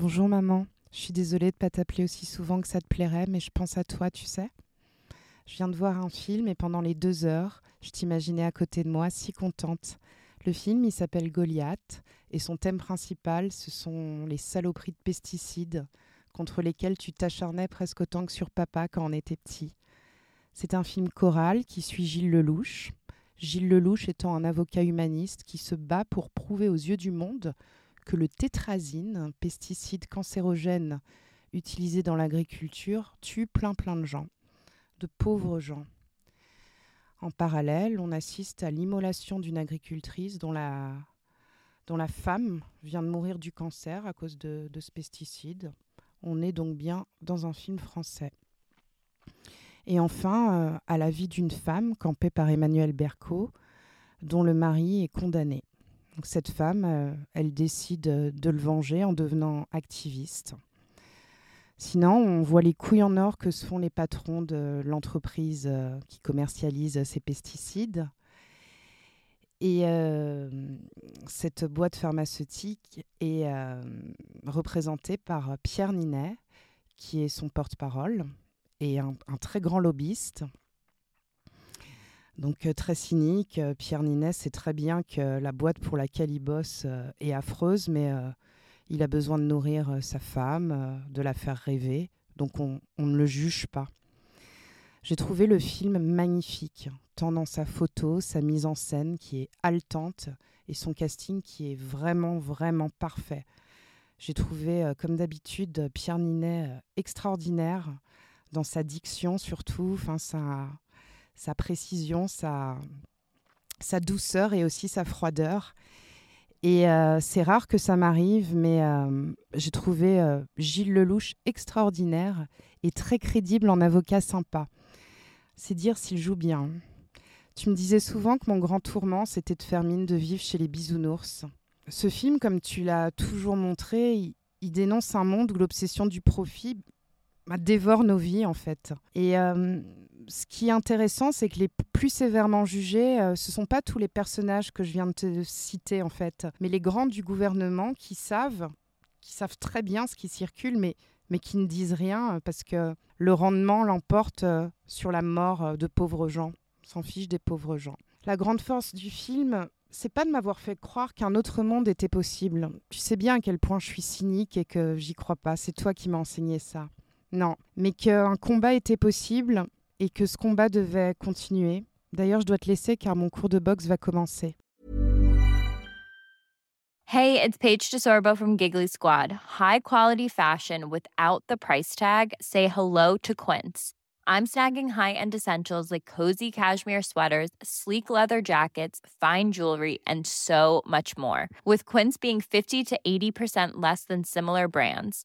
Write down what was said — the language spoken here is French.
Bonjour maman, je suis désolée de pas t'appeler aussi souvent que ça te plairait, mais je pense à toi, tu sais. Je viens de voir un film et pendant les deux heures, je t'imaginais à côté de moi, si contente. Le film, il s'appelle Goliath et son thème principal, ce sont les saloperies de pesticides contre lesquels tu t'acharnais presque autant que sur papa quand on était petit. C'est un film choral qui suit Gilles Lelouch. Gilles Lelouch étant un avocat humaniste qui se bat pour prouver aux yeux du monde que le tétrazine, un pesticide cancérogène utilisé dans l'agriculture, tue plein plein de gens, de pauvres gens. En parallèle, on assiste à l'immolation d'une agricultrice dont la, femme vient de mourir du cancer à cause de, de ce pesticide. On est donc bien dans un film français. Et enfin, euh, à la vie d'une femme campée par Emmanuel Berco, dont le mari est condamné. Cette femme, euh, elle décide euh, de le venger en devenant activiste. Sinon, on voit les couilles en or que se font les patrons de l'entreprise euh, qui commercialise ces pesticides. Et cette boîte pharmaceutique est représentée par Pierre Ninet, qui est son porte-parole et un très grand lobbyiste. Donc euh, très cynique, euh, Pierre Ninet sait très bien que la boîte pour laquelle il bosse euh, est affreuse, mais il a besoin de nourrir sa femme, de la faire rêver, donc on, ne le juge pas. J'ai trouvé le film magnifique, tant dans sa photo, sa mise en scène qui est haletante et son casting qui est vraiment, vraiment parfait. J'ai trouvé, comme d'habitude, Pierre Ninet extraordinaire dans sa diction surtout, enfin sa, sa précision, sa, douceur et aussi sa froideur. Et euh, c'est rare que ça m'arrive, mais euh, j'ai trouvé euh, Gilles Lelouch extraordinaire et très crédible en avocat sympa. C'est dire s'il joue bien. Tu me disais souvent que mon grand tourment, c'était de faire mine de vivre chez les bisounours. Ce film, comme tu l'as toujours montré, il dénonce un monde où l'obsession du profit bah, dévore nos vies, en fait. Et euh, ce qui est intéressant, c'est que les plus sévèrement jugés, euh, ce sont pas tous les personnages que je viens de te citer, en fait, mais les grands du gouvernement qui savent, qui savent très bien ce qui circule, mais, mais qui ne disent rien euh, parce que le rendement l'emporte euh, sur la mort de pauvres gens. S'en fiche des pauvres gens. La grande force du film, c'est pas de m'avoir fait croire qu'un autre monde était possible. Tu sais bien à quel point je suis cynique et que j'y crois pas. C'est toi qui m'as enseigné ça. Non, mais qu'un combat était possible et que ce combat devait continuer. D'ailleurs, je dois te laisser car mon cours de boxe va commencer. Hey, it's Paige DeSorbo from Giggly Squad. High quality fashion without the price tag. Say hello to Quince. I'm snagging high-end essentials like cozy cashmere sweaters, sleek leather jackets, fine jewelry, and so much more. With Quince being 50 to 80% less than similar brands.